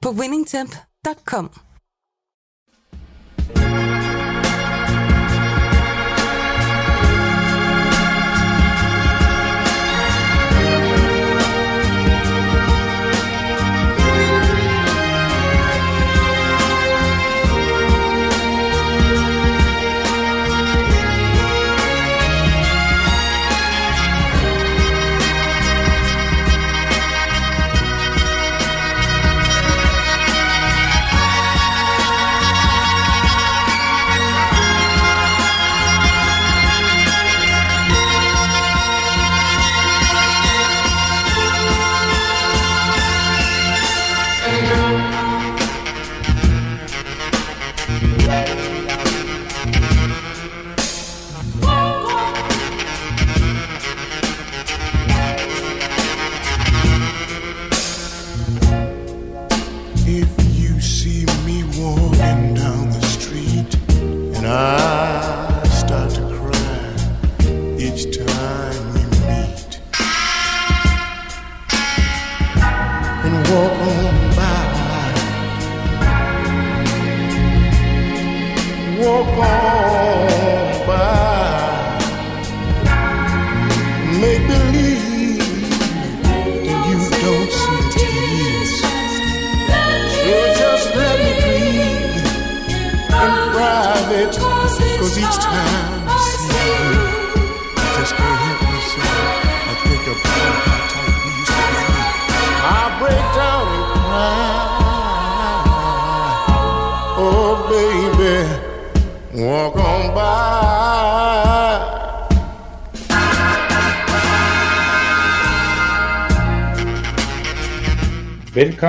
på winningtemp.com.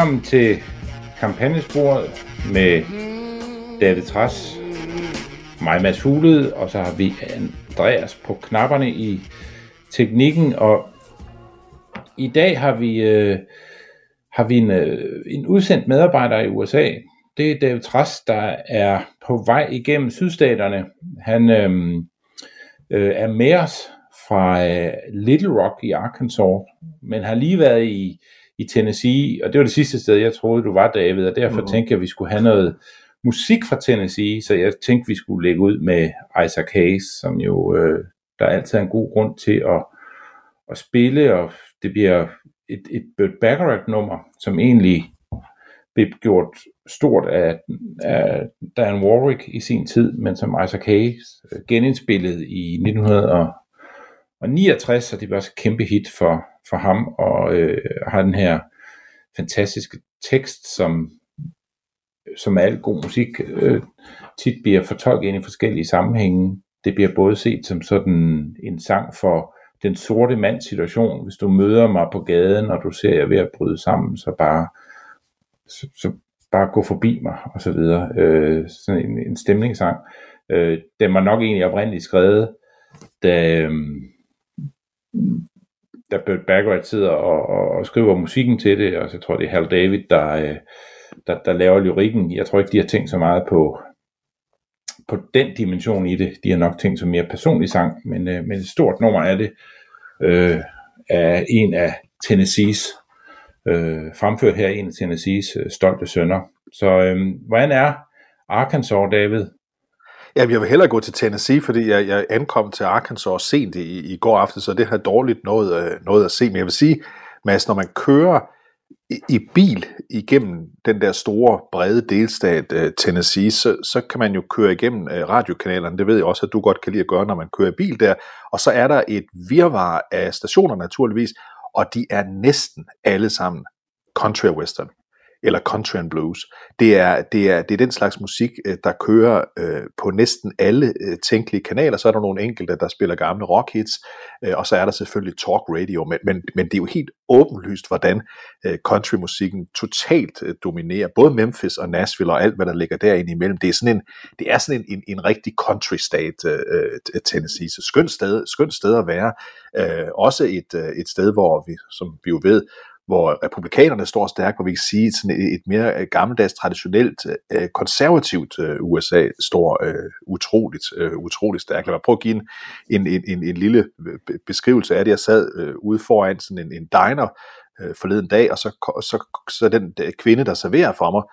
Velkommen til kampagnesporet med David Træs, mig Mads Fuglede, og så har vi Andreas på knapperne i teknikken, og i dag har vi, øh, har vi en, øh, en udsendt medarbejder i USA. Det er David Træs, der er på vej igennem sydstaterne. Han øh, øh, er med os fra øh, Little Rock i Arkansas, men har lige været i, i Tennessee, og det var det sidste sted, jeg troede, du var, David, og derfor mm. tænkte jeg, at vi skulle have noget musik fra Tennessee, så jeg tænkte, vi skulle lægge ud med Isaac Hayes, som jo, øh, der er altid en god grund til at, at spille, og det bliver et, et Burt Bacharach-nummer, som egentlig blev gjort stort af, af Dan Warwick i sin tid, men som Isaac Hayes øh, genindspillede i 1969, og det var også et kæmpe hit for, for ham, og øh, har den her fantastiske tekst, som som al god musik øh, tit bliver fortolket ind i forskellige sammenhænge. Det bliver både set som sådan en sang for den sorte mands situation. Hvis du møder mig på gaden, og du ser jeg ved at bryde sammen, så bare, så, så bare gå forbi mig, og så videre. Øh, sådan en, en stemningssang. Øh, den var nok egentlig oprindeligt skrevet, da, øh, da Burt Bacharach sidder og, og, og skriver musikken til det, og så tror jeg, det er Hal David, der, øh, der, der laver lyrikken. Jeg tror ikke, de har tænkt så meget på, på den dimension i det. De har nok tænkt som mere personlig sang, men, øh, men et stort nummer er det øh, af en af Tennessees, øh, fremført her en af Tennessees øh, stolte sønner. Så øh, hvordan er Arkansas, David? Jamen, jeg vil hellere gå til Tennessee, fordi jeg, jeg ankom til Arkansas sent i, i går aften, så det har dårligt noget, øh, noget at se. Men jeg vil sige, Mads, når man kører i, i bil igennem den der store, brede delstat øh, Tennessee, så, så kan man jo køre igennem øh, radiokanalerne. Det ved jeg også, at du godt kan lide at gøre, når man kører i bil der. Og så er der et virvar af stationer naturligvis, og de er næsten alle sammen country western eller country and blues. Det er, det er, det er den slags musik, øh, der kører øh, på næsten alle øh, tænkelige kanaler. Så er der nogle enkelte, der spiller gamle rockhits, øh, og så er der selvfølgelig talk radio. Men, men, men det er jo helt åbenlyst, hvordan øh, countrymusikken totalt øh, dominerer. Både Memphis og Nashville og alt, hvad der ligger derinde imellem. Det er sådan en, det er sådan en, en, en rigtig country state, øh, øh Tennessee. Så skønt sted, skønt sted at være. Øh, også et, øh, et sted, hvor vi, som vi jo ved, hvor republikanerne står stærkt, hvor vi kan sige, sådan et, mere øh, gammeldags, traditionelt, øh, konservativt øh, USA står øh, utroligt, øh, utroligt stærkt. Lad mig prøve at give en, en, en, en, lille beskrivelse af det. Jeg sad øh, ude foran sådan en, en diner øh, forleden dag, og så, så, så den kvinde, der serverer for mig,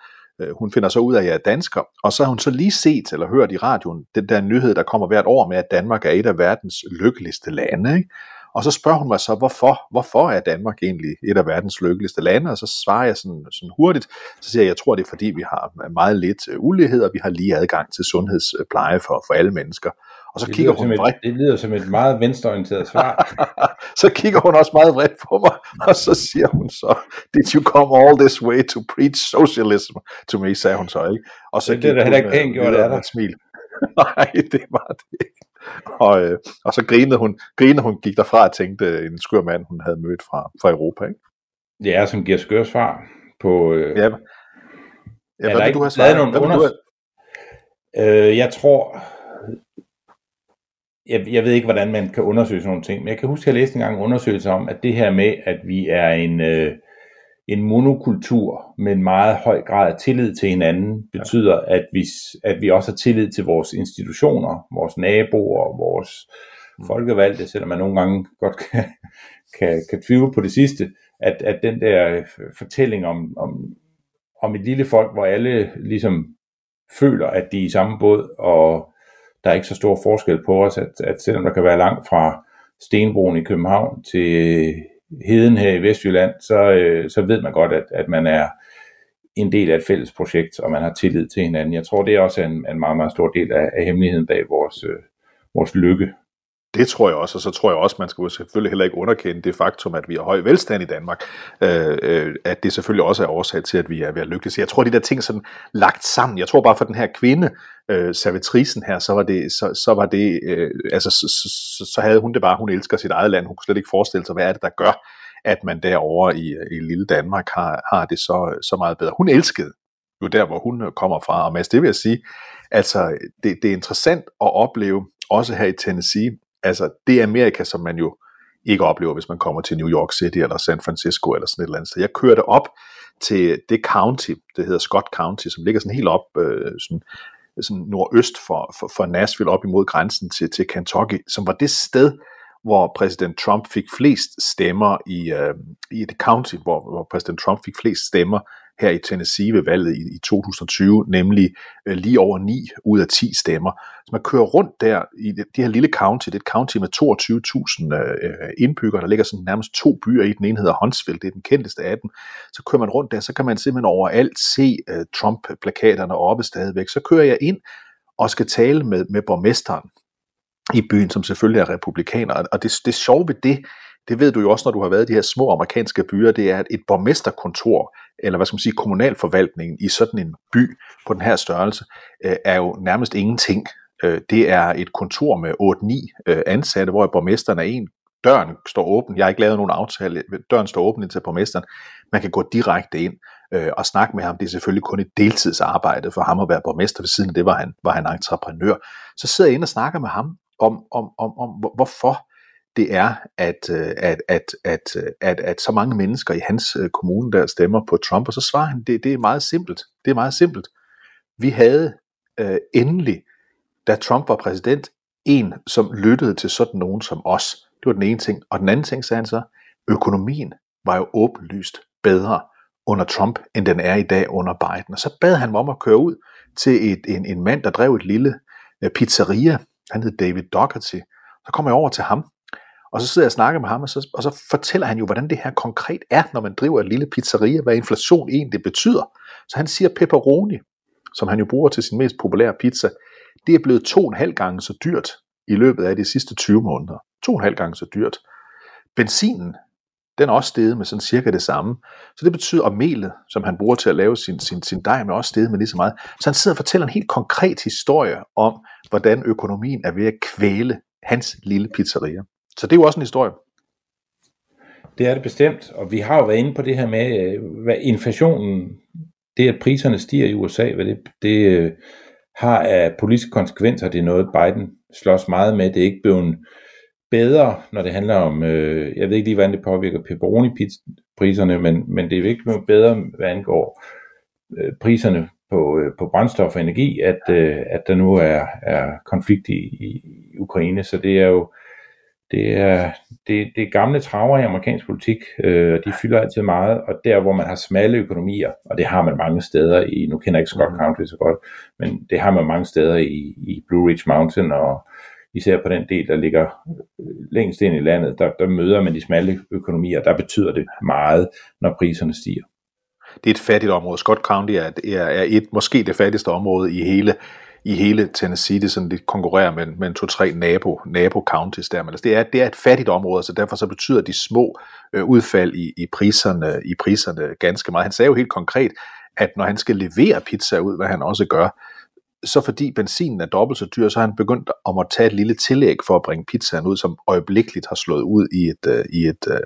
hun finder så ud af, at jeg er dansker, og så har hun så lige set eller hørt i radioen den der nyhed, der kommer hvert år med, at Danmark er et af verdens lykkeligste lande. Ikke? Og så spørger hun mig så, hvorfor, hvorfor er Danmark egentlig et af verdens lykkeligste lande? Og så svarer jeg sådan, sådan hurtigt, så siger jeg, jeg tror, det er fordi, vi har meget lidt øh, ulighed, og vi har lige adgang til sundhedspleje for, for alle mennesker. Og så det kigger hun vredt. Det lyder som et meget venstreorienteret svar. så kigger hun også meget vredt på mig, og så siger hun så, did you come all this way to preach socialism to me, sagde hun så, ikke? Og så det, det er da heller ikke pænt gjort, er der? Smil. Nej, det var det ikke. Og, øh, og så grinede hun, grinede hun gik derfra og tænkte en skør mand, hun havde mødt fra, fra Europa. Ikke? Det er, som giver skør svar på... Øh, ja, ja hvad vil du have svaret? Nogle under... du have... øh, jeg tror... Jeg, jeg ved ikke, hvordan man kan undersøge sådan nogle ting, men jeg kan huske, at jeg læste engang en undersøgelse om, at det her med, at vi er en... Øh, en monokultur med en meget høj grad af tillid til hinanden, betyder, ja. at, vi, at vi også har tillid til vores institutioner, vores naboer, vores mm. folkevalgte, selvom man nogle gange godt kan, kan, kan tvivle på det sidste, at, at den der fortælling om, om, om et lille folk, hvor alle ligesom føler, at de er i samme båd, og der er ikke så stor forskel på os, at, at selvom der kan være langt fra Stenbroen i København til heden her i Vestjylland, så, øh, så ved man godt, at, at man er en del af et fælles projekt, og man har tillid til hinanden. Jeg tror, det er også en, en meget, meget stor del af, af hemmeligheden bag vores, øh, vores lykke. Det tror jeg også, og så tror jeg også, man skal selvfølgelig heller ikke underkende det faktum, at vi har høj velstand i Danmark, øh, øh, at det selvfølgelig også er årsag til, at vi er ved at lykkes. Jeg tror, de der ting sådan lagt sammen, jeg tror bare for den her kvinde, øh, servitrisen her, så var det, så, så var det, øh, altså så, så, så havde hun det bare, hun elsker sit eget land, hun kunne slet ikke forestille sig, hvad er det, der gør, at man derovre i, øh, i lille Danmark har, har det så, så meget bedre. Hun elskede jo der, hvor hun øh, kommer fra, og Mads, det vil jeg sige, altså det, det er interessant at opleve, også her i Tennessee, altså det Amerika, som man jo ikke oplever, hvis man kommer til New York City eller San Francisco eller sådan et eller andet Så Jeg kørte op til det county, det hedder Scott County, som ligger sådan helt op øh, sådan, sådan nordøst for, for, for Nashville, op imod grænsen til, til Kentucky, som var det sted, hvor præsident Trump fik flest stemmer i, øh, i det county, hvor, hvor præsident Trump fik flest stemmer her i Tennessee ved valget i, i 2020, nemlig øh, lige over 9 ud af 10 stemmer. Så man kører rundt der i det, det her lille county, det er et county med 22.000 øh, øh, indbyggere, der ligger sådan nærmest to byer i, den ene hedder Huntsville, det er den kendteste af dem. Så kører man rundt der, så kan man simpelthen overalt se øh, Trump-plakaterne oppe stadigvæk. Så kører jeg ind og skal tale med, med borgmesteren i byen, som selvfølgelig er republikaner. Og det, det sjove ved det, det ved du jo også, når du har været i de her små amerikanske byer, det er, at et borgmesterkontor, eller hvad skal man sige, kommunalforvaltningen i sådan en by på den her størrelse, øh, er jo nærmest ingenting. Øh, det er et kontor med 8-9 øh, ansatte, hvor borgmesteren er en. Døren står åben. Jeg har ikke lavet nogen aftale. Døren står åben til borgmesteren. Man kan gå direkte ind og snakke med ham. Det er selvfølgelig kun et deltidsarbejde for ham at være borgmester. Ved siden af det var han, var han entreprenør. Så sidder jeg ind og snakker med ham om, om, om, om hvorfor det er, at, øh, at, at, at, at, at så mange mennesker i hans øh, kommune der stemmer på Trump, og så svarer han, det, det er meget simpelt. Det er meget simpelt. Vi havde øh, endelig, da Trump var præsident, en, som lyttede til sådan nogen som os. Det var den ene ting. Og den anden ting, sagde han så, økonomien var jo åbenlyst bedre under Trump, end den er i dag under Biden. Og så bad han mig om at køre ud til et, en, en mand, der drev et lille øh, pizzeria. Han hed David Doherty. Så kom jeg over til ham, og så sidder jeg og snakker med ham, og så, og så fortæller han jo, hvordan det her konkret er, når man driver et lille pizzeria, hvad inflation egentlig betyder. Så han siger, pepperoni, som han jo bruger til sin mest populære pizza, det er blevet to og en halv gange så dyrt i løbet af de sidste 20 måneder. To og en halv gange så dyrt. Benzinen den er også steget med sådan cirka det samme. Så det betyder, at melet, som han bruger til at lave sin, sin, sin dej, er også steget med lige så meget. Så han sidder og fortæller en helt konkret historie om, hvordan økonomien er ved at kvæle hans lille pizzeria. Så det er jo også en historie. Det er det bestemt, og vi har jo været inde på det her med, øh, hvad inflationen, det at priserne stiger i USA, hvad det, det øh, har af politiske konsekvenser, det er noget Biden slås meget med. Det er ikke blevet bedre, når det handler om, øh, jeg ved ikke lige, hvordan det påvirker pepperoni-priserne, men, men det er ikke blevet bedre, hvad angår øh, priserne på, øh, på brændstof og energi, at, øh, at der nu er, er konflikt i, i Ukraine. Så det er jo det er, det, det er gamle traver i amerikansk politik, øh, de fylder altid meget, og der hvor man har smalle økonomier, og det har man mange steder i, nu kender jeg ikke Scott County så godt, men det har man mange steder i, i Blue Ridge Mountain, og især på den del, der ligger øh, længst ind i landet, der, der møder man de smalle økonomier, der betyder det meget, når priserne stiger. Det er et fattigt område. Scott County er, er, er et, måske det fattigste område i hele i hele Tennessee, det sådan lidt konkurrerer med, med to-tre nabo, nabo counties der, men altså det, er, det er et fattigt område, så derfor så betyder de små øh, udfald i, i, priserne, i priserne ganske meget. Han sagde jo helt konkret, at når han skal levere pizza ud, hvad han også gør, så fordi benzinen er dobbelt så dyr, så har han begyndt om at tage et lille tillæg for at bringe pizzaen ud, som øjeblikkeligt har slået ud i et, øh, i et, øh,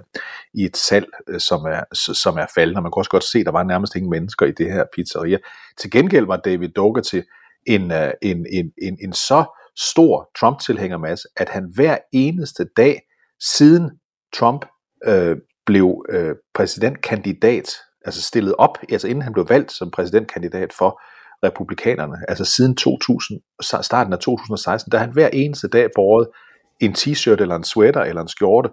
i et salg, øh, som, er, som er faldende. Man kunne også godt se, at der var nærmest ingen mennesker i det her pizzeria. Til gengæld var David Dougherty en, øh, en, en, en, en så stor Trump-tilhængermasse, at han hver eneste dag siden Trump øh, blev øh, præsidentkandidat, altså stillet op, altså inden han blev valgt som præsidentkandidat for republikanerne, altså siden 2000, starten af 2016, der han hver eneste dag båret en t-shirt eller en sweater eller en skjorte,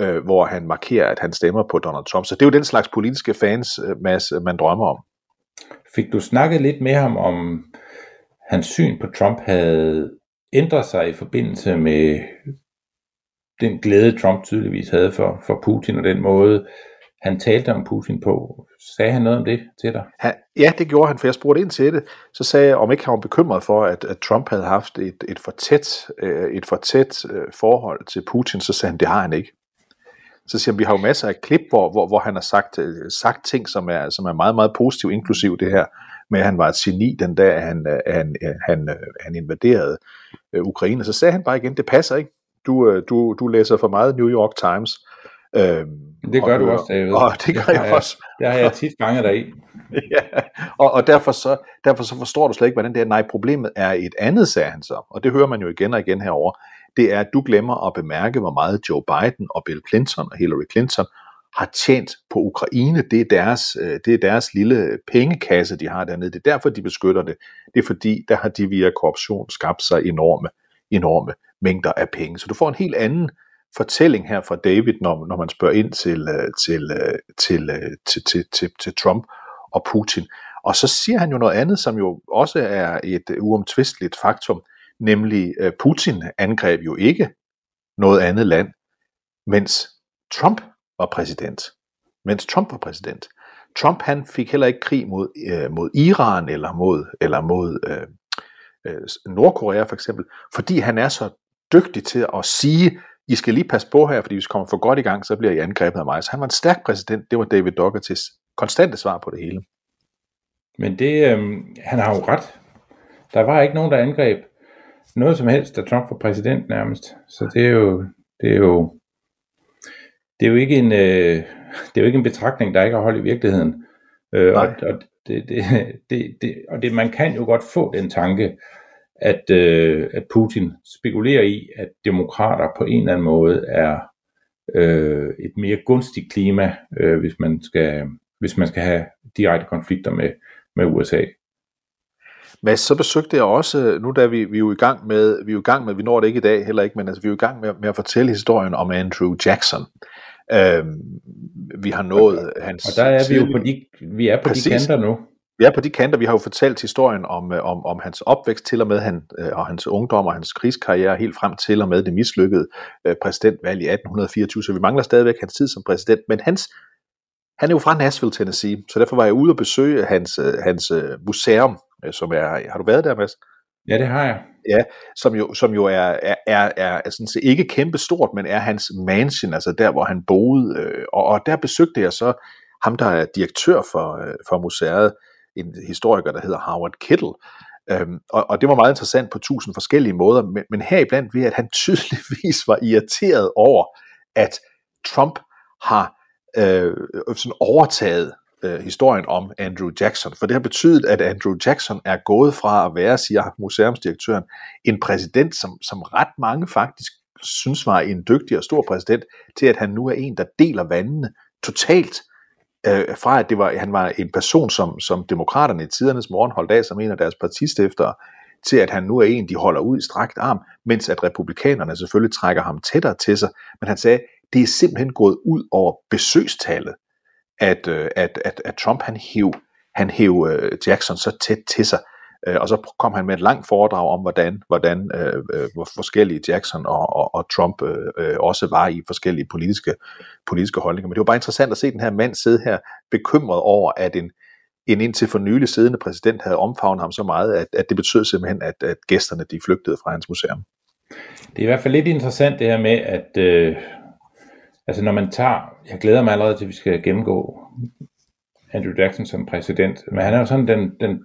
øh, hvor han markerer, at han stemmer på Donald Trump. Så det er jo den slags politiske fans, øh, Mads, man drømmer om. Fik du snakket lidt med ham om, hans syn på Trump havde ændret sig i forbindelse med den glæde, Trump tydeligvis havde for, for Putin, og den måde, han talte om Putin på. Sagde han noget om det til dig? Han, ja, det gjorde han, for jeg spurgte ind til det. Så sagde jeg, om ikke han var bekymret for, at, at Trump havde haft et, et for tæt, øh, et for tæt øh, forhold til Putin, så sagde han, det har han ikke. Så siger han, vi har jo masser af klip, hvor, hvor, hvor han har sagt, øh, sagt ting, som er, som er meget, meget positive, inklusiv det her med, at han var et geni den dag, han, han, han, han invaderede Ukraine. Så sagde han bare igen, det passer ikke. Du, du, du læser for meget New York Times. Øhm, det gør og, du også, David. Og det gør jeg, jeg også. Det har jeg tit fanget dig i. ja, og, og derfor, så, derfor så forstår du slet ikke, hvordan det er. Nej, problemet er et andet, sagde han så. Og det hører man jo igen og igen herover. Det er, at du glemmer at bemærke, hvor meget Joe Biden og Bill Clinton og Hillary Clinton har tjent på Ukraine. Det er deres, øh, det er deres lille pengekasse, de har dernede. Det er derfor, de beskytter det. Det er fordi, der har de via korruption skabt sig enorme, enorme mængder af penge. Så du får en helt anden fortælling her fra David, når, når man spørger ind til, øh, til, øh, til, til, til, til, til Trump og Putin. Og så siger han jo noget andet, som jo også er et uomtvisteligt faktum, nemlig Putin angreb jo ikke noget andet land, mens Trump var præsident. Mens Trump var præsident. Trump han fik heller ikke krig mod, øh, mod Iran eller mod, eller mod øh, øh, Nordkorea for eksempel, fordi han er så dygtig til at sige, i skal lige passe på her, fordi hvis I kommer for godt i gang, så bliver I angrebet af mig. Så han var en stærk præsident, det var David Dougherty's konstante svar på det hele. Men det, øh, han har jo ret. Der var ikke nogen, der angreb noget som helst, da Trump var præsident nærmest. Så det er jo, det er jo, det er jo ikke en, øh, det er jo ikke en betragtning, der ikke har hold i virkeligheden. Øh, og, og, det, det, det, det, og det, man kan jo godt få den tanke, at, øh, at Putin spekulerer i, at demokrater på en eller anden måde er øh, et mere gunstigt klima, øh, hvis, man skal, hvis man skal have direkte konflikter med, med USA. Men så besøgte jeg også, nu da vi, vi er jo i gang med, vi er jo i gang med, vi når det ikke i dag heller ikke, men altså vi er jo i gang med, med at fortælle historien om Andrew Jackson. Øhm, vi har nået hans... Og der er vi jo på de, vi er på Præcis. de kanter nu. Vi er på de kanter, vi har jo fortalt historien om, øh, om, om hans opvækst til og med han, øh, og hans ungdom og hans krigskarriere helt frem til og med det mislykkede øh, præsidentvalg i 1824, så vi mangler stadigvæk hans tid som præsident, men hans, han er jo fra Nashville, Tennessee, så derfor var jeg ude og besøge hans, hans museum, som er, har du været der, Mads? Ja, det har jeg. Ja, som jo, som jo er, er, er, er sådan set ikke kæmpestort, men er hans mansion, altså der, hvor han boede. Øh, og, og der besøgte jeg så ham, der er direktør for, øh, for museet, en historiker, der hedder Howard Kittle. Øhm, og, og det var meget interessant på tusind forskellige måder, men, men heriblandt ved, at han tydeligvis var irriteret over, at Trump har øh, sådan overtaget øh, historien om Andrew Jackson, for det har betydet, at Andrew Jackson er gået fra at være, siger museumsdirektøren, en præsident, som, som ret mange faktisk synes var en dygtig og stor præsident, til at han nu er en, der deler vandene totalt øh, fra at det var, han var en person, som, som demokraterne i tidernes morgen holdt af som en af deres partistiftere, til at han nu er en, de holder ud i strakt arm, mens at republikanerne selvfølgelig trækker ham tættere til sig. Men han sagde, det er simpelthen gået ud over besøgstallet, at, øh, at, at, at Trump han hæv, han hæv øh, Jackson så tæt til sig. Øh, og så kom han med et langt foredrag om, hvordan, hvordan øh, hvor forskellige Jackson og, og, og Trump øh, også var i forskellige politiske, politiske holdninger. Men det var bare interessant at se den her mand sidde her bekymret over, at en, en indtil for nylig siddende præsident havde omfavnet ham så meget, at, at det betød simpelthen, at, at gæsterne de flygtede fra hans museum. Det er i hvert fald lidt interessant det her med, at øh, altså når man tager, jeg glæder mig allerede til, at vi skal gennemgå Andrew Jackson som præsident, men han er jo sådan den, den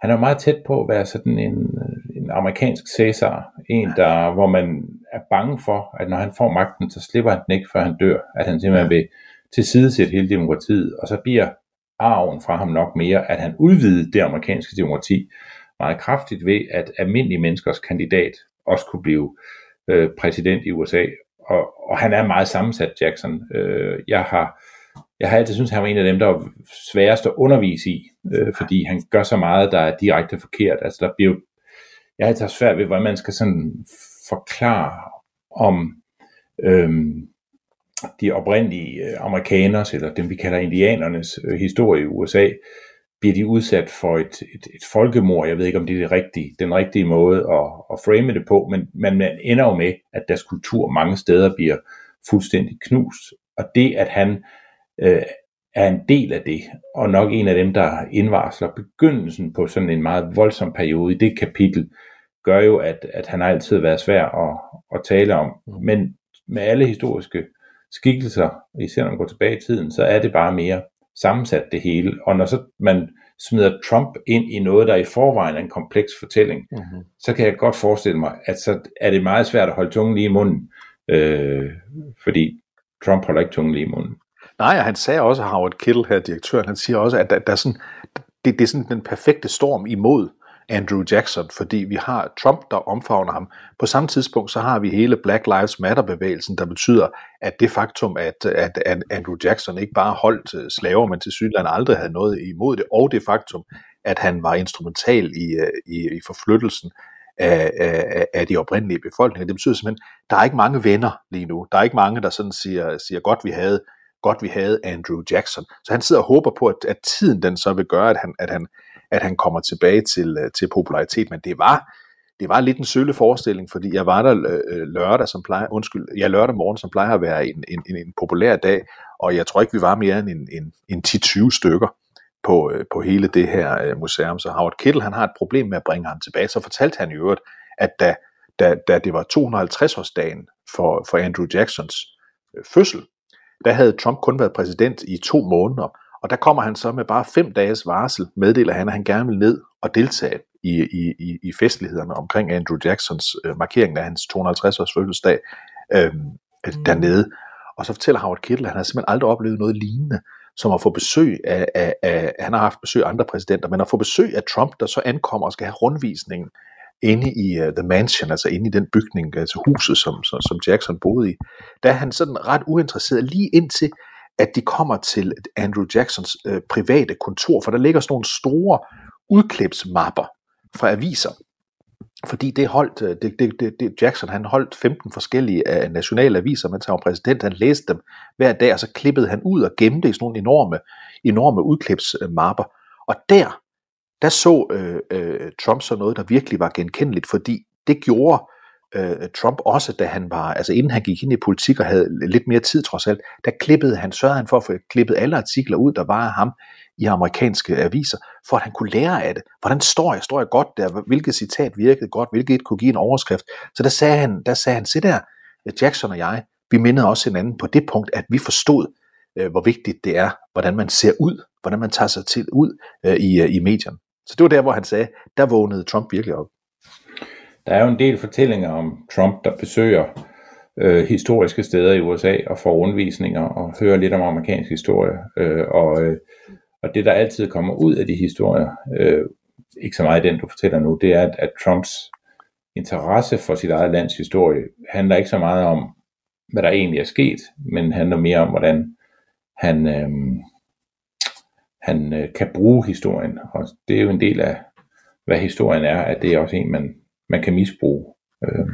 han er meget tæt på at være sådan en, en amerikansk Cæsar, en der, hvor man er bange for, at når han får magten, så slipper han den ikke, før han dør, at han simpelthen vil tilsidesætte hele demokratiet, og så bliver arven fra ham nok mere, at han udvidede det amerikanske demokrati meget kraftigt ved, at almindelige menneskers kandidat også kunne blive øh, præsident i USA. Og, og han er meget sammensat, Jackson. Øh, jeg har jeg har altid syntes, han var en af dem, der var sværest at undervise i, øh, fordi han gør så meget, der er direkte forkert. Altså der bliver jeg har altid svært ved, hvordan man skal sådan forklare om øhm, de oprindelige øh, amerikaners, eller dem vi kalder indianernes øh, historie i USA, bliver de udsat for et, et, et folkemord. Jeg ved ikke, om det er det rigtige, den rigtige måde at, at frame det på, men, men man ender jo med, at deres kultur mange steder bliver fuldstændig knust. Og det, at han øh, er en del af det, og nok en af dem, der indvarsler begyndelsen på sådan en meget voldsom periode i det kapitel, gør jo, at, at han har altid været svær at, at tale om. Mm. Men med alle historiske skikkelser, især når man går tilbage i tiden, så er det bare mere sammensat det hele. Og når så man smider Trump ind i noget, der i forvejen er en kompleks fortælling, mm-hmm. så kan jeg godt forestille mig, at så er det meget svært at holde tungen lige i munden, øh, fordi Trump holder ikke tungen lige i munden. Nej, og han sagde også, Howard Kittle her, direktøren, han siger også, at der, der er sådan, det, det er sådan den perfekte storm imod Andrew Jackson, fordi vi har Trump, der omfavner ham. På samme tidspunkt, så har vi hele Black Lives Matter-bevægelsen, der betyder, at det faktum, at, at, at Andrew Jackson ikke bare holdt øh, slaver, men til Sydland aldrig havde noget imod det, og det faktum, at han var instrumental i, øh, i, i forflyttelsen af, af, af de oprindelige befolkninger. Det betyder simpelthen, at der er ikke mange venner lige nu. Der er ikke mange, der sådan siger, siger godt, vi havde godt vi havde Andrew Jackson. Så han sidder og håber på, at, at tiden den så vil gøre, at han, at han, at han kommer tilbage til, øh, til popularitet. Men det var, det var lidt en sølle forestilling, fordi jeg var der øh, øh, lørdag, som plejer, undskyld, ja, lørdag morgen, som plejer at være en, en, en, en populær dag, og jeg tror ikke, vi var mere end en, en, en 10-20 stykker på, på hele det her museum. Så Howard Kittle, han har et problem med at bringe ham tilbage. Så fortalte han i øvrigt, at da, da, da det var 250-årsdagen for, for Andrew Jacksons fødsel, der havde Trump kun været præsident i to måneder, og der kommer han så med bare fem dages varsel, meddeler han, at han gerne vil ned og deltage i, i, i, i festlighederne omkring Andrew Jacksons øh, markering af hans 250-års fødselsdag øh, dernede. Og så fortæller Howard Kittle, at han har simpelthen aldrig oplevet noget lignende, som at få besøg af, af, af han har haft besøg af andre præsidenter, men at få besøg af Trump, der så ankommer og skal have rundvisningen inde i uh, The Mansion, altså inde i den bygning, altså huset, som, som, som Jackson boede i, der er han sådan ret uinteresseret lige indtil, at de kommer til Andrew Jacksons øh, private kontor, for der ligger sådan nogle store udklipsmapper fra aviser. Fordi det holdt, øh, det, det, det, det, Jackson han holdt 15 forskellige uh, nationale aviser, mens han var præsident, han læste dem hver dag, og så klippede han ud og gemte i sådan nogle enorme, enorme udklipsmapper. Og der, der så øh, øh, Trump så noget, der virkelig var genkendeligt, fordi det gjorde øh, Trump også, da han var, altså inden han gik ind i politik og havde lidt mere tid trods alt, der klippede han, sørgede han for at få klippet alle artikler ud, der var af ham i amerikanske aviser, for at han kunne lære af det. Hvordan står jeg? Står jeg godt der? Hvilket citat virkede godt? Hvilket kunne give en overskrift? Så der sagde han, der sagde han, se der, Jackson og jeg, vi mindede også hinanden på det punkt, at vi forstod, øh, hvor vigtigt det er, hvordan man ser ud, hvordan man tager sig til ud øh, i, øh, i medierne. Så det var der, hvor han sagde, der vågnede Trump virkelig op. Der er jo en del fortællinger om Trump, der besøger øh, historiske steder i USA og får undervisninger og hører lidt om amerikansk historie. Øh, og, øh, og det, der altid kommer ud af de historier, øh, ikke så meget den, du fortæller nu, det er, at, at Trumps interesse for sit eget lands historie handler ikke så meget om, hvad der egentlig er sket, men handler mere om, hvordan han, øh, han øh, kan bruge historien. Og det er jo en del af, hvad historien er, at det er også en, man, man kan misbruge. Øh.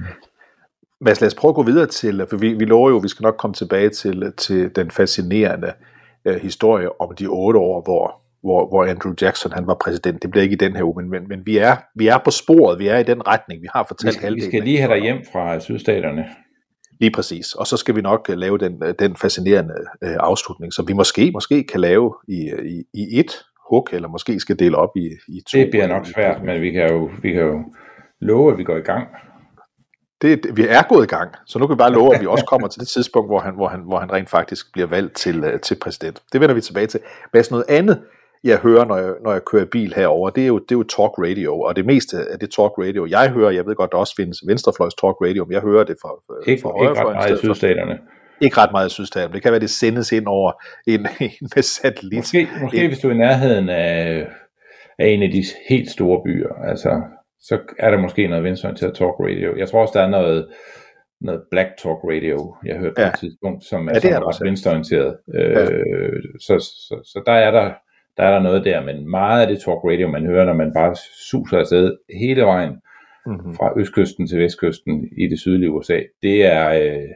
Mads, lad os prøve at gå videre til, for vi, vi lover jo, at vi skal nok komme tilbage til, til den fascinerende øh, historie om de otte år, hvor, hvor, hvor Andrew Jackson han var præsident. Det bliver ikke i den her uge, men, men, men vi, er, vi er på sporet, vi er i den retning, vi har fortalt vi skal, Vi skal lige have dig hjem fra sydstaterne. Lige præcis. Og så skal vi nok uh, lave den, uh, den fascinerende uh, afslutning, som vi måske måske kan lave i, i, i et hug, eller måske skal dele op i, i to. Det bliver nok svært, men vi kan jo, vi kan jo love, at vi går i gang. Det, vi er gået i gang, så nu kan vi bare love, at vi også kommer til det tidspunkt, hvor han, hvor han, hvor han rent faktisk bliver valgt til, til præsident. Det vender vi tilbage til. Men noget andet, jeg hører, når jeg, når jeg kører bil herover, det er, jo, det er jo talk radio, og det meste af det talk radio, jeg hører, jeg ved godt, der også findes venstrefløjs talk radio, men jeg hører det fra, ikke, fra ikke ret meget i sydstaterne. Ikke ret meget i sydstaterne. Det kan være, det sendes ind over en, en med satellit. Måske, måske en, hvis du er i nærheden af, af en af de helt store byer, altså, så er der måske noget venstreorienteret talk radio. Jeg tror også, der er noget, noget Black Talk Radio, jeg hørte ja. på et tidspunkt, som er, ja, det er også venstreorienteret. Ja. Øh, så, så, så der er der der er der noget der, men meget af det talk radio, man hører, når man bare suser afsted hele vejen mm-hmm. fra østkysten til vestkysten i det sydlige USA, det er, øh,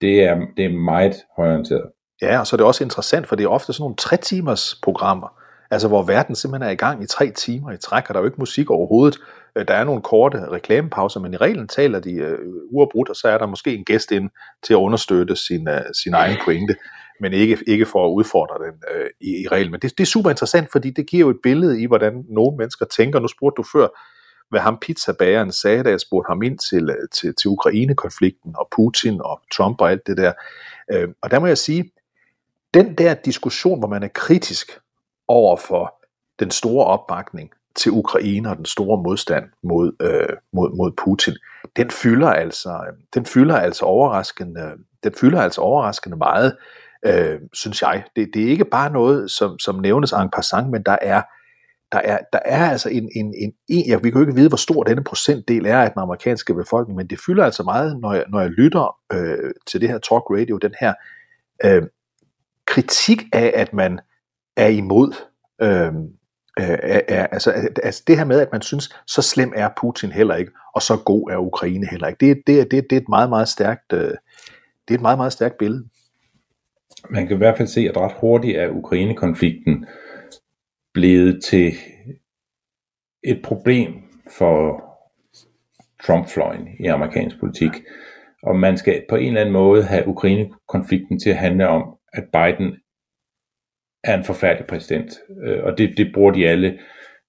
det er, det er meget højorienteret. Ja, og så er det også interessant, for det er ofte sådan nogle tre timers programmer, altså hvor verden simpelthen er i gang i tre timer i træk, og der er jo ikke musik overhovedet. Øh, der er nogle korte reklamepauser, men i reglen taler de øh, uafbrudt, og så er der måske en gæst ind til at understøtte sin, øh, sin egen pointe men ikke, ikke for at udfordre den øh, i, i reglen. Men det, det er super interessant, fordi det giver jo et billede i, hvordan nogle mennesker tænker. Nu spurgte du før, hvad ham pizzabageren sagde, da jeg spurgte ham ind til, øh, til, til Ukraine-konflikten, og Putin, og Trump og alt det der. Øh, og der må jeg sige, den der diskussion, hvor man er kritisk over for den store opbakning til Ukraine og den store modstand mod, øh, mod, mod Putin, den fylder altså, øh, den fylder altså overraskende, den fylder altså overraskende meget øh, synes jeg. Det, det er ikke bare noget, som, som nævnes en passant, men der er, der er, der er altså en, en, en, en ja, vi kan jo ikke vide, hvor stor denne procentdel er af den amerikanske befolkning, men det fylder altså meget, når jeg, når jeg lytter øh, til det her talk radio, den her øh, kritik af, at man er imod øh, Øh, er, er, altså, altså det her med, at man synes, så slem er Putin heller ikke, og så god er Ukraine heller ikke. Det, det, det, det er et meget, meget stærkt, øh, det er et meget, meget stærkt billede man kan i hvert fald se, at ret hurtigt er Ukraine-konflikten blevet til et problem for Trump-fløjen i amerikansk politik. Og man skal på en eller anden måde have Ukraine-konflikten til at handle om, at Biden er en forfærdelig præsident. Øh, og det, det bruger de alle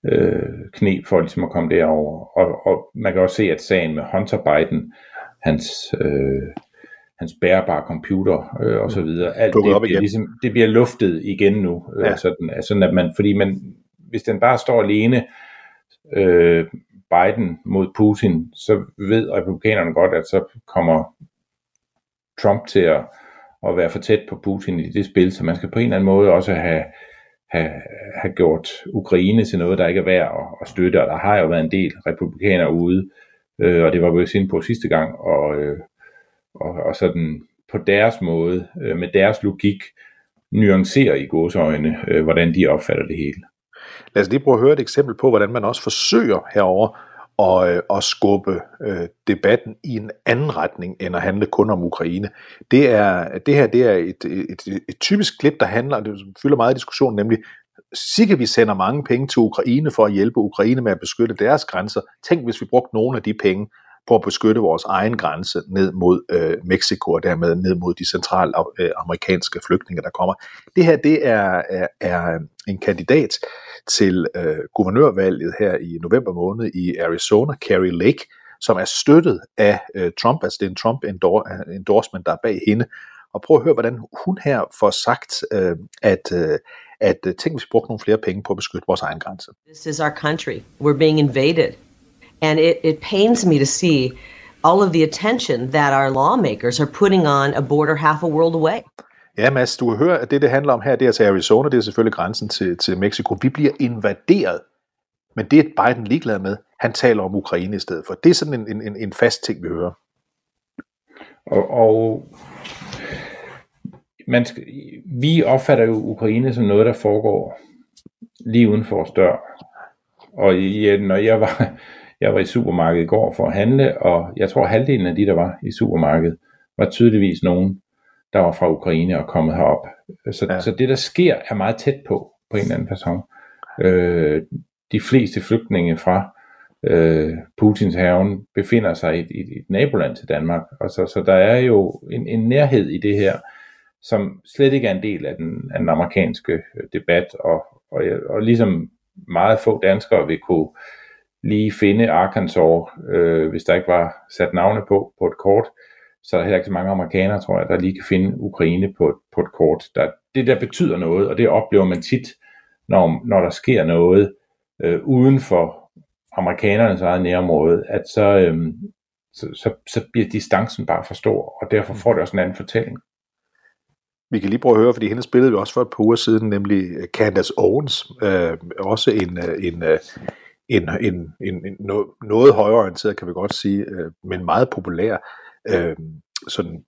øh, knep for ligesom at komme derover. Og, og man kan også se, at sagen med Hunter Biden, hans øh, hans bærbare computer øh, og så videre. Alt det, bliver ligesom, det bliver luftet igen nu. Øh, ja. sådan, sådan at man, fordi man, hvis den bare står alene, øh, Biden mod Putin, så ved republikanerne godt, at så kommer Trump til at, at være for tæt på Putin i det spil, så man skal på en eller anden måde også have, have, have gjort Ukraine til noget, der ikke er værd at, at støtte, og der har jo været en del republikanere ude, øh, og det var vi jo inde på sidste gang, og, øh, og, og sådan på deres måde, øh, med deres logik, nuancere i godsøjne, øh, hvordan de opfatter det hele. Lad os lige prøve at høre et eksempel på, hvordan man også forsøger herover og, øh, og skubbe øh, debatten i en anden retning, end at handle kun om Ukraine. Det, er, det her det er et, et, et, et typisk klip, der handler, det fylder meget diskussion, nemlig, sikkert vi sender mange penge til Ukraine for at hjælpe Ukraine med at beskytte deres grænser. Tænk, hvis vi brugte nogle af de penge på at beskytte vores egen grænse ned mod øh, Mexico og dermed ned mod de centralamerikanske øh, flygtninge, der kommer. Det her det er, er, er en kandidat til øh, guvernørvalget her i november måned i Arizona, Carrie Lake, som er støttet af øh, Trump, altså det er en Trump-endorsement, der er bag hende. Og prøv at høre, hvordan hun her får sagt, øh, at, øh, at øh, tænk, hvis vi brugte nogle flere penge på at beskytte vores egen grænse. This is our country. We're being invaded. And it, it pains me to see all of the attention that our lawmakers are putting on a border half a world away. Ja, Mads, du hører, at det, det handler om her, det er til Arizona, det er selvfølgelig grænsen til, til Mexico. Vi bliver invaderet, men det er Biden ligeglad med. Han taler om Ukraine i stedet for. Det er sådan en, en, en fast ting, vi hører. Og, og man skal, vi opfatter jo Ukraine som noget, der foregår lige uden for vores dør. Og ja, når jeg var, jeg var i supermarkedet i går for at handle, og jeg tror halvdelen af de, der var i supermarkedet, var tydeligvis nogen, der var fra Ukraine og kommet herop. Så, ja. så det, der sker, er meget tæt på, på en eller anden person. Øh, de fleste flygtninge fra øh, Putins haven befinder sig i, i, i et naboland til Danmark. Og så, så der er jo en, en nærhed i det her, som slet ikke er en del af den, af den amerikanske debat, og, og, og ligesom meget få danskere vil kunne lige finde Arkansas, øh, hvis der ikke var sat navne på på et kort, så er der heller ikke så mange amerikanere, tror jeg, der lige kan finde Ukraine på, på et kort. Der, det der betyder noget, og det oplever man tit, når, når der sker noget øh, uden for amerikanernes eget nærområde, at så, øh, så, så, så bliver distancen bare for stor, og derfor får det også en anden fortælling. Vi kan lige prøve at høre, fordi hende spillede vi også for et par uger siden, nemlig Candace Owens, øh, også en, øh, en, øh, en, en, en, en, en noget højorienteret, kan vi godt sige, øh, men meget populær øh, sådan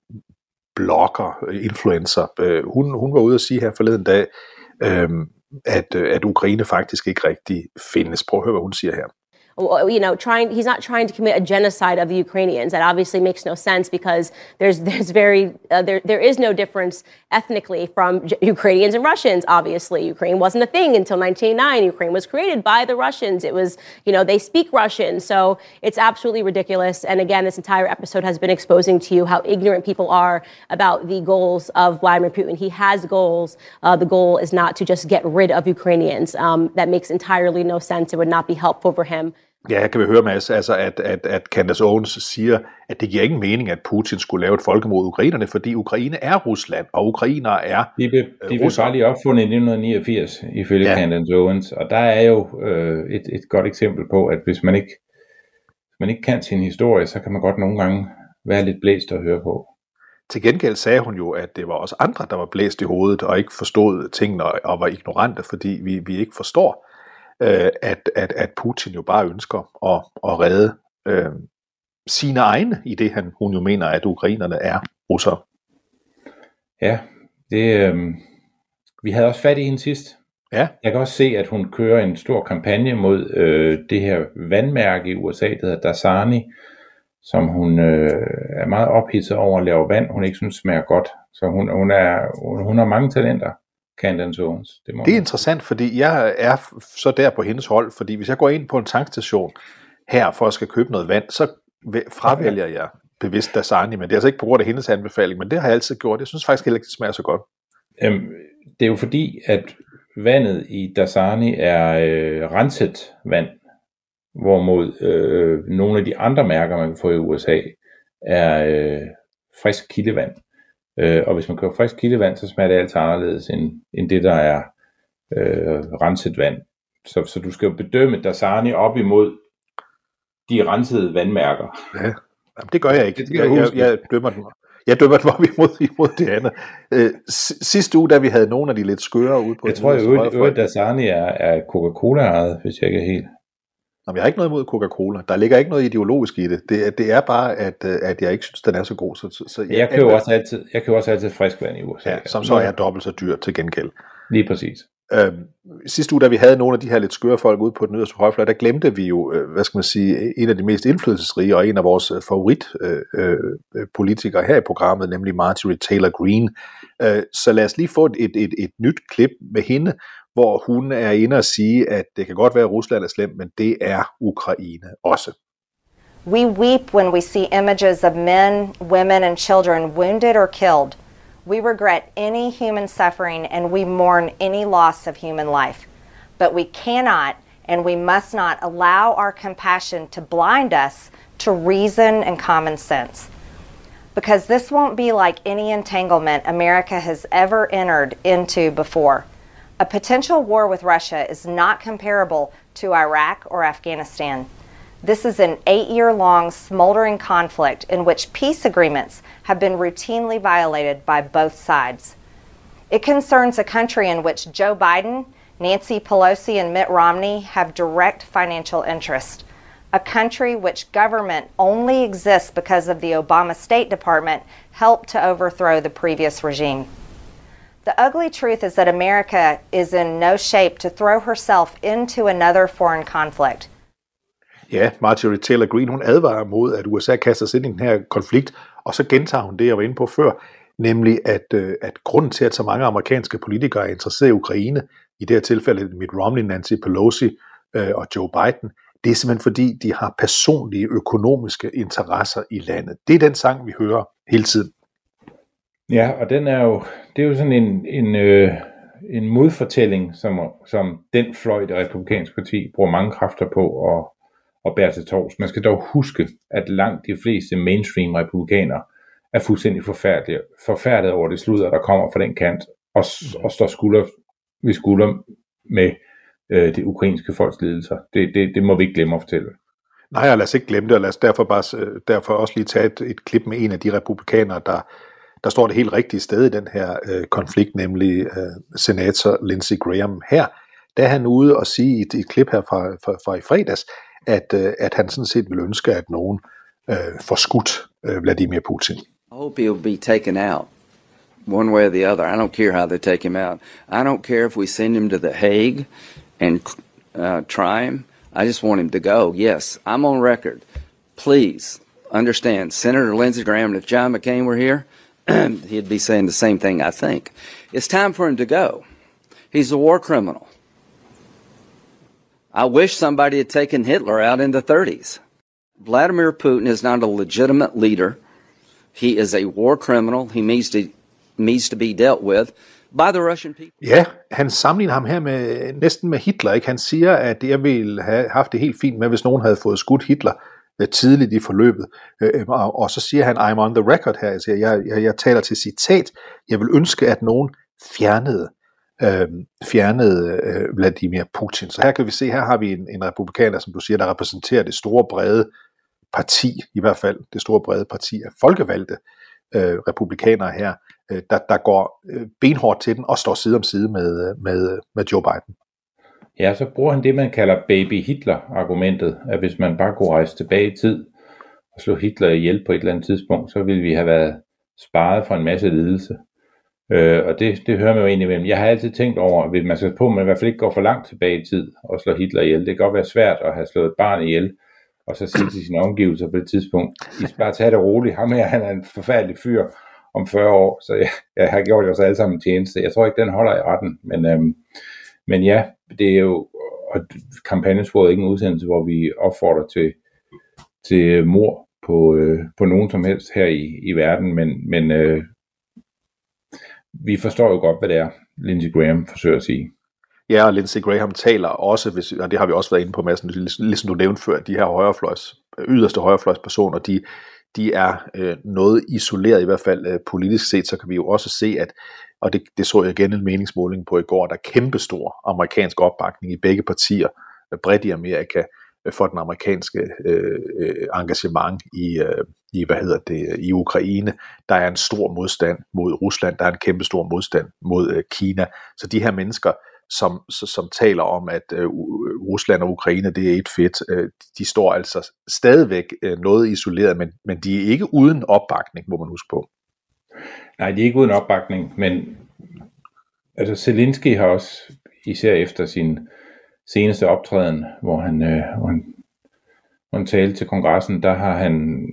blogger, influencer. Øh, hun, hun var ude at sige her forleden dag, øh, at, øh, at Ukraine faktisk ikke rigtig findes. Prøv at høre, hvad hun siger her. You know, trying, he's not trying to commit a genocide of the Ukrainians. That obviously makes no sense because there's, there's very, uh, there, there is no difference ethnically from Ukrainians and Russians. Obviously, Ukraine wasn't a thing until 1989. Ukraine was created by the Russians. It was, you know, they speak Russian. So it's absolutely ridiculous. And again, this entire episode has been exposing to you how ignorant people are about the goals of Vladimir Putin. He has goals. Uh, the goal is not to just get rid of Ukrainians. Um, that makes entirely no sense. It would not be helpful for him. Ja, jeg kan vi høre, Mads, altså at, at, at Candace Owens siger, at det giver ingen mening, at Putin skulle lave et folkemord ukrainerne, fordi Ukraine er Rusland, og ukrainere er De blev, de blev bare lige opfundet i 1989, ifølge ja. Candace Owens, og der er jo øh, et, et godt eksempel på, at hvis man ikke hvis man ikke kan sin historie, så kan man godt nogle gange være lidt blæst at høre på. Til gengæld sagde hun jo, at det var også andre, der var blæst i hovedet og ikke forstod tingene og var ignorante, fordi vi, vi ikke forstår, øh, at, at, at Putin jo bare ønsker at, at redde øh, sine egne i det, han, hun jo mener, at ukrainerne er russere. Ja, det, øh, vi havde også fat i hende sidst. Ja. Jeg kan også se, at hun kører en stor kampagne mod øh, det her vandmærke i USA, der hedder Dasani, som hun øh, er meget ophidset over at lave vand, hun ikke synes smager godt. Så hun, hun, er, hun, hun har mange talenter. Candace Owens. Det, må det er interessant, fordi jeg er så der på hendes hold, fordi hvis jeg går ind på en tankstation her for at skal købe noget vand, så fravælger jeg bevidst Dasani, men det er altså ikke på grund af hendes anbefaling, men det har jeg altid gjort. Jeg synes faktisk heller ikke, det smager så godt. Øhm, det er jo fordi, at vandet i Dasani er øh, renset vand, hvorimod øh, nogle af de andre mærker, man kan få i USA, er øh, frisk kildevand. Øh, og hvis man køber frisk kildevand, så smager det altid anderledes end, end det, der er øh, renset vand. Så, så du skal jo bedømme Dasani op imod de rensede vandmærker. Ja, Jamen, det gør jeg ikke. Jeg, jeg, jeg dømmer den. Jeg dømmer den op imod, imod det andet. Øh, sidste uge, da vi havde nogle af de lidt skøre ude på... Jeg tror jo, at Dasani er, er Coca-Cola-ejet, hvis jeg ikke er helt... Jamen, jeg har ikke noget imod Coca-Cola. Der ligger ikke noget ideologisk i det. Det, det er bare, at, øh, at jeg ikke synes, den er så god. Så, så, jeg, jeg, køber også altid, jeg køber også altid friskvand i USA. Ja, som så er dobbelt så dyrt til gengæld. Lige præcis. Øhm, sidste uge, da vi havde nogle af de her lidt skøre folk ude på den yderste højfløj, der glemte vi jo, øh, hvad skal man sige, en af de mest indflydelsesrige og en af vores øh, favoritpolitikere øh, øh, her i programmet, nemlig Marjorie Taylor Greene. Øh, så lad os lige få et, et, et, et nyt klip med hende, hvor hun er inde og sige, at det kan godt være, at Rusland er men det er Ukraine også. We weep when we see images of men, women, and children wounded or killed. We regret any human suffering and we mourn any loss of human life. But we cannot and we must not allow our compassion to blind us to reason and common sense. Because this won't be like any entanglement America has ever entered into before. A potential war with Russia is not comparable to Iraq or Afghanistan. This is an eight year long smoldering conflict in which peace agreements have been routinely violated by both sides. It concerns a country in which Joe Biden, Nancy Pelosi, and Mitt Romney have direct financial interest. A country which government only exists because of the Obama State Department helped to overthrow the previous regime. The ugly truth is that America is in no shape to throw herself into another foreign conflict. Ja, Marjorie Taylor Greene, hun advarer mod, at USA kaster sig ind i den her konflikt, og så gentager hun det, jeg var inde på før, nemlig at, øh, at grunden til, at så mange amerikanske politikere er interesseret i Ukraine, i det her tilfælde Mitt Romney, Nancy Pelosi øh, og Joe Biden, det er simpelthen fordi, de har personlige økonomiske interesser i landet. Det er den sang, vi hører hele tiden. Ja, og den er jo, det er jo sådan en, en, øh, en modfortælling, som, som den fløj, det republikanske parti, bruger mange kræfter på at, at bære til tors. Man skal dog huske, at langt de fleste mainstream republikanere er fuldstændig forfærdelige, forfærdet over det sludder, der kommer fra den kant, og, og står skulder ved skulder med øh, det ukrainske folks lidelser. Det, det, det må vi ikke glemme at fortælle. Nej, og lad os ikke glemme det, og lad os derfor, bare, derfor også lige tage et, et klip med en af de republikanere, der, der står det helt rigtige sted i den her øh, konflikt, nemlig øh, senator Lindsey Graham her. Der er han ude og sige i et, et klip her fra, fra, fra i fredags, at, øh, at han sådan set vil ønske, at nogen øh, får skudt øh, Vladimir Putin. I hope he'll be taken out one way or the other. I don't care how they take him out. I don't care if we send him to The Hague and uh, try him. I just want him to go. Yes, I'm on record. Please understand, Senator Lindsey Graham, if John McCain were here, he'd be saying the same thing, I think. It's time for him to go. He's a war criminal. I wish somebody had taken Hitler out in the 30s. Vladimir Putin is not a legitimate leader. He is a war criminal. He needs to needs to be dealt with by the Russian people. Ja, han sammenligner ham her med næsten med Hitler. Ikke? Han siger, at jeg ville have haft det helt fint med, hvis nogen havde fået skudt Hitler øh, tidligt i forløbet. Øh, øh, og, og så siger han, I'm on the record her. Altså, jeg, jeg, jeg taler til citat. Jeg vil ønske, at nogen fjernede øh, fjernede øh, Vladimir Putin. Så her kan vi se, her har vi en, en republikaner, som du siger, der repræsenterer det store brede parti, i hvert fald det store brede parti af folkevalgte øh, republikanere her, øh, der, der går øh, benhårdt til den og står side om side med, øh, med, med Joe Biden. Ja, så bruger han det, man kalder baby Hitler-argumentet, at hvis man bare kunne rejse tilbage i tid og slå Hitler ihjel på et eller andet tidspunkt, så ville vi have været sparet for en masse lidelse. Øh, og det, det hører man jo egentlig imellem. Jeg har altid tænkt over, at man skal på, at man i hvert fald ikke går for langt tilbage i tid og slår Hitler ihjel. Det kan godt være svært at have slået et barn ihjel, og så sige til sine omgivelser på det tidspunkt, I skal bare tage det roligt. Ham her, han er en forfærdelig fyr om 40 år, så jeg, jeg har gjort os alle sammen en tjeneste. Jeg tror ikke, den holder i retten, men, øhm, men ja, det er jo, og kampagnesporet er ikke en udsendelse, hvor vi opfordrer til, til mor på, øh, på nogen som helst her i, i verden, men, men øh, vi forstår jo godt, hvad det er, Lindsey Graham forsøger at sige. Ja, og Lindsey Graham taler også, hvis, og det har vi også været inde på, Madsen, ligesom du nævnte før, de her højrefløjs, yderste højrefløjspersoner, de, de er øh, noget isoleret, i hvert fald øh, politisk set, så kan vi jo også se, at, og det, det så jeg igen en meningsmåling på i går, der er kæmpestor amerikansk opbakning i begge partier, øh, bredt i Amerika, øh, for den amerikanske øh, øh, engagement i, øh, i, hvad hedder det, i Ukraine. Der er en stor modstand mod Rusland, der er en kæmpe stor modstand mod øh, Kina. Så de her mennesker, som, som taler om, at øh, øh, Rusland og Ukraine, det er et fedt, øh, de står altså stadigvæk øh, noget isoleret, men, men de er ikke uden opbakning, må man huske på. Nej, det er ikke uden opbakning, men altså Zelensky har også, især efter sin seneste optræden, hvor han, øh, hvor han, hvor han talte til kongressen, der har han,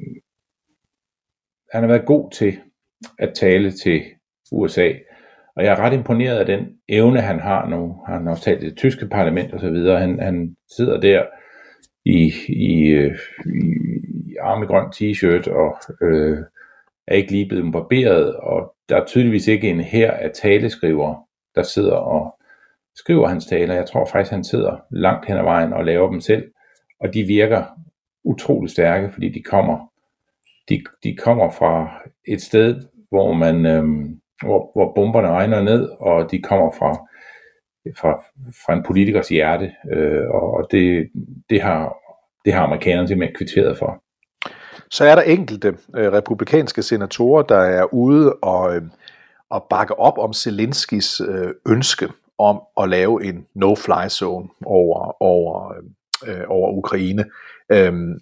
han har været god til at tale til USA, og jeg er ret imponeret af den evne, han har nu. Han har også talt i det tyske parlament og så videre. Han, han sidder der i, i, øh, i, armegrøn t-shirt og øh, er ikke lige blevet barberet, og der er tydeligvis ikke en her af taleskriver, der sidder og skriver hans taler. Jeg tror faktisk, han sidder langt hen ad vejen og laver dem selv, og de virker utrolig stærke, fordi de kommer, de, de kommer fra et sted, hvor man, øhm, hvor, hvor bomberne regner ned, og de kommer fra, fra, fra en politikers hjerte, øh, og det, det, har, det har amerikanerne simpelthen kvitteret for. Så er der enkelte øh, republikanske senatorer, der er ude og, øh, og bakke op om Zelenskis øh, ønske om at lave en no-fly zone over, over, øh, øh, over Ukraine. Øhm,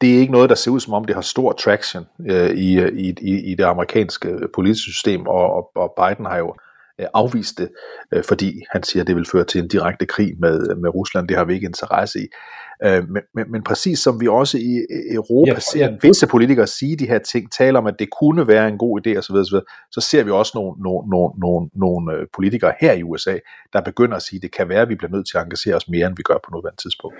det er ikke noget, der ser ud som om, det har stor traction øh, i, i, i, det amerikanske politiske system, og, og, og Biden har jo øh, afvist det, øh, fordi han siger, at det vil føre til en direkte krig med, med Rusland. Det har vi ikke interesse i. Øh, men, men, men præcis som vi også i Europa ja, ser ja. visse politikere sige de her ting, taler om, at det kunne være en god idé osv., osv. så ser vi også nogle, nogle, nogle, nogle, nogle politikere her i USA, der begynder at sige, at det kan være, at vi bliver nødt til at engagere os mere, end vi gør på nuværende tidspunkt.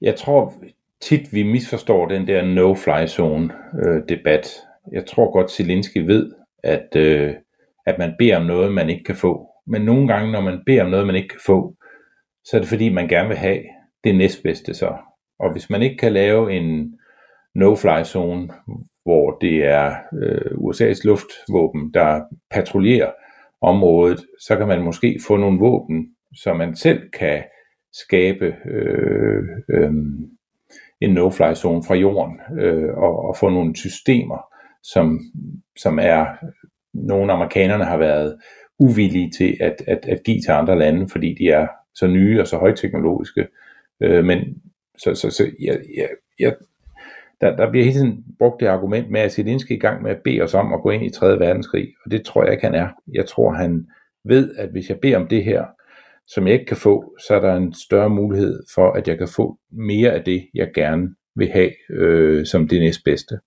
Jeg tror tit, vi misforstår den der no-fly zone øh, debat. Jeg tror godt, Zelensky ved, at, øh, at man beder om noget, man ikke kan få. Men nogle gange, når man beder om noget, man ikke kan få, så er det fordi, man gerne vil have det næstbedste så. Og hvis man ikke kan lave en no-fly zone, hvor det er øh, USA's luftvåben, der patruljerer området, så kan man måske få nogle våben, så man selv kan skabe øh, øh, en no-fly zone fra jorden øh, og, og få nogle systemer, som, som er nogle amerikanerne har været uvillige til at, at, at give til andre lande, fordi de er så nye og så højteknologiske. Øh, men så, så, så jeg, jeg, jeg, der, der bliver hele tiden brugt det argument med, at Zelensky er i gang med at bede os om at gå ind i 3. verdenskrig, og det tror jeg ikke, han er. Jeg tror, han ved, at hvis jeg beder om det her, som jeg ikke kan få, så er der en større mulighed for, at jeg kan få mere af det, jeg gerne vil have øh, som det næstbedste.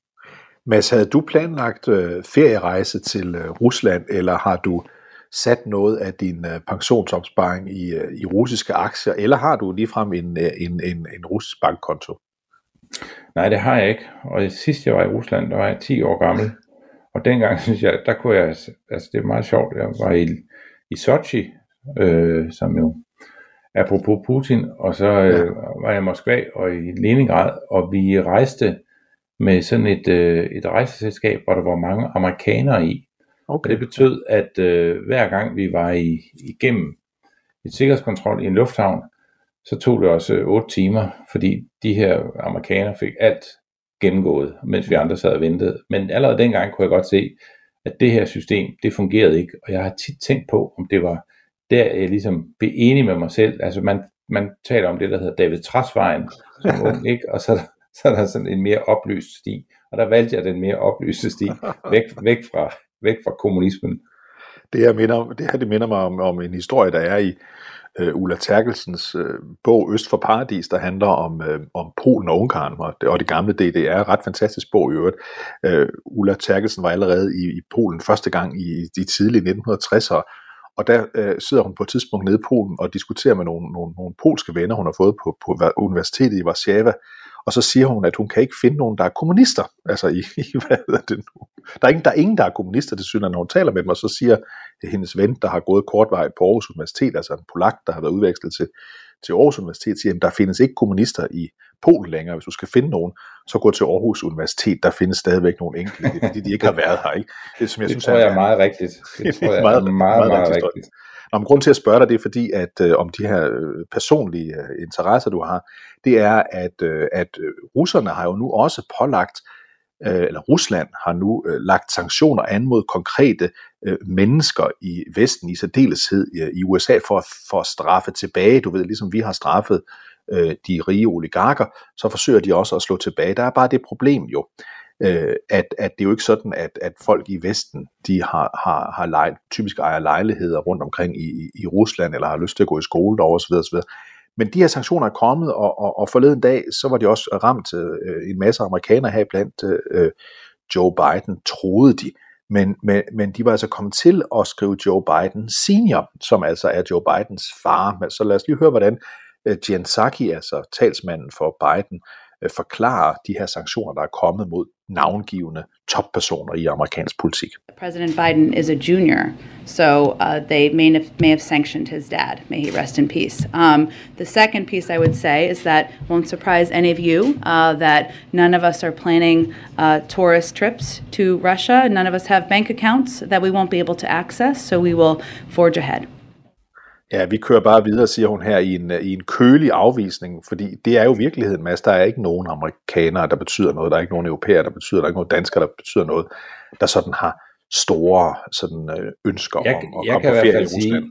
Mads, havde du planlagt øh, ferierejse til øh, Rusland, eller har du sat noget af din øh, pensionsopsparing i, øh, i russiske aktier, eller har du ligefrem en, øh, en, en, en russisk bankkonto? Nej, det har jeg ikke. Og sidst jeg var i Rusland, der var jeg 10 år gammel. Og dengang synes jeg, der kunne jeg, altså det er meget sjovt, jeg var i, i Sochi, øh, som jo apropos Putin, og så øh, var jeg i Moskva og i Leningrad, og vi rejste med sådan et, øh, et rejseselskab, hvor der var mange amerikanere i. Okay. Og det betød, at øh, hver gang vi var i, igennem et sikkerhedskontrol i en lufthavn, så tog det også 8 øh, timer, fordi de her amerikanere fik alt gennemgået, mens vi andre sad og ventede. Men allerede dengang kunne jeg godt se, at det her system, det fungerede ikke, og jeg har tit tænkt på, om det var der, jeg ligesom blev enig med mig selv. Altså man, man taler om det, der hedder David Trasvejen, som ung, ikke? og så, så er der sådan en mere oplyst sti, og der valgte jeg den mere oplyste sti, væk, væk, fra, væk fra kommunismen. Det her, minder, det her det minder mig om, om en historie, der er i uh, Ulla Terkelsens uh, bog Øst for Paradis, der handler om, uh, om Polen og Ungarn, og det, og det gamle DDR. Ret fantastisk bog i øvrigt. Uh, Ulla Terkelsen var allerede i, i Polen første gang i de tidlige 1960'ere, og der uh, sidder hun på et tidspunkt nede i Polen og diskuterer med nogle, nogle, nogle polske venner, hun har fået på, på universitetet i Warszawa, og så siger hun, at hun kan ikke finde nogen, der er kommunister. Altså, i, i hvad er det nu? Der er, ingen, der er ingen, der er kommunister til synes, når hun taler med dem, og så siger hendes ven, der har gået kort vej på Aarhus Universitet, altså en polak, der har været udvekslet til, til Aarhus Universitet, siger, at der findes ikke kommunister i Polen længere. Hvis du skal finde nogen, så gå til Aarhus Universitet. Der findes stadigvæk nogle enkelte, fordi de ikke har været her. Ikke? Det, som jeg det synes, tror jeg er meget rigtigt. Det tror jeg er meget, meget, meget, meget rigtigt. Nå, men grund til at spørge dig, det er fordi, at øh, om de her øh, personlige øh, interesser, du har, det er, at, øh, at øh, russerne har jo nu også pålagt, øh, eller Rusland har nu øh, lagt sanktioner an mod konkrete øh, mennesker i Vesten, i særdeleshed øh, i USA, for, for at straffe tilbage. Du ved, ligesom vi har straffet øh, de rige oligarker, så forsøger de også at slå tilbage. Der er bare det problem jo, øh, at, at det er jo ikke sådan, at, at folk i Vesten, de har, har, har lej, typisk ejer lejligheder rundt omkring i, i Rusland, eller har lyst til at gå i skole derovre osv. osv. Men de her sanktioner er kommet, og, og, og forleden dag, så var de også ramt øh, en masse amerikanere her blandt øh, Joe Biden, troede de. Men, men, men de var altså kommet til at skrive Joe Biden senior, som altså er Joe Bidens far. Men så lad os lige høre, hvordan øh, Jen Psaki, altså talsmanden for Biden, øh, forklare de her sanktioner, der er kommet mod navngivende toppersoner i amerikansk politik. President Biden is a junior, so uh, they may have, may have sanctioned his dad. May he rest in peace. Um, the second piece I would say is that won't surprise any of you uh, that none of us are planning uh, tourist trips to Russia. None of us have bank accounts that we won't be able to access, so we will forge ahead. Ja, vi kører bare videre, siger hun her, i en, i en kølig afvisning, fordi det er jo virkeligheden, Mads. Der er ikke nogen amerikanere, der betyder noget. Der er ikke nogen europæer, der betyder Der er ikke nogen danskere, der betyder noget, der sådan har store sådan, øh, ønsker jeg, om at jeg komme kan på ferie i Rusland. sige,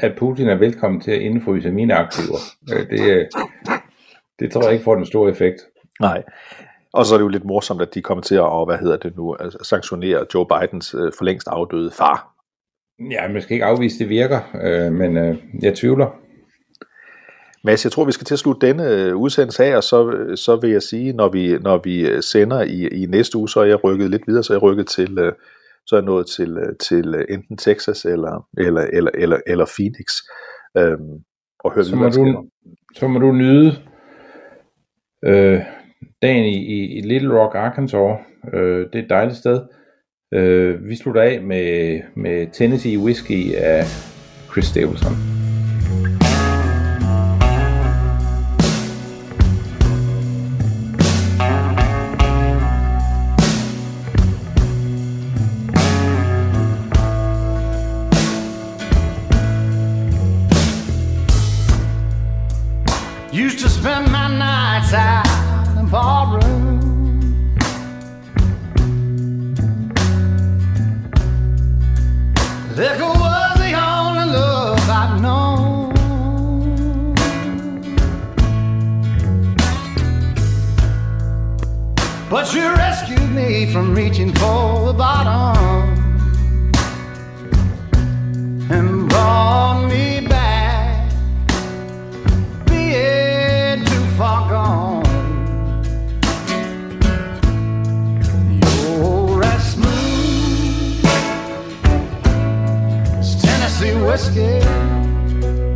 at Putin er velkommen til at indfryse mine aktiver. Øh, Det, øh, det tror jeg ikke får den store effekt. Nej. Og så er det jo lidt morsomt, at de kommer til at, hvad hedder det nu, sanktionere Joe Bidens øh, for længst afdøde far. Ja, man skal ikke afvise, det virker, øh, men øh, jeg tvivler. Mads, jeg tror, vi skal til at slutte denne øh, udsendelse af, og så, så vil jeg sige, når vi, når vi øh, sender i, i næste uge, så er jeg rykket lidt videre, så er jeg rykket til, øh, så er jeg nået til, til enten Texas eller, eller, eller, eller, eller Phoenix, øhm, og høre Så må, du, så må du nyde øh, dagen i, i, i Little Rock, Arkansas. Øh, det er et dejligt sted. Øh, vi slutter af med, med Tennessee Whiskey af Chris Stapleton. Whiskey.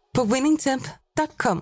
på winningtemp.com.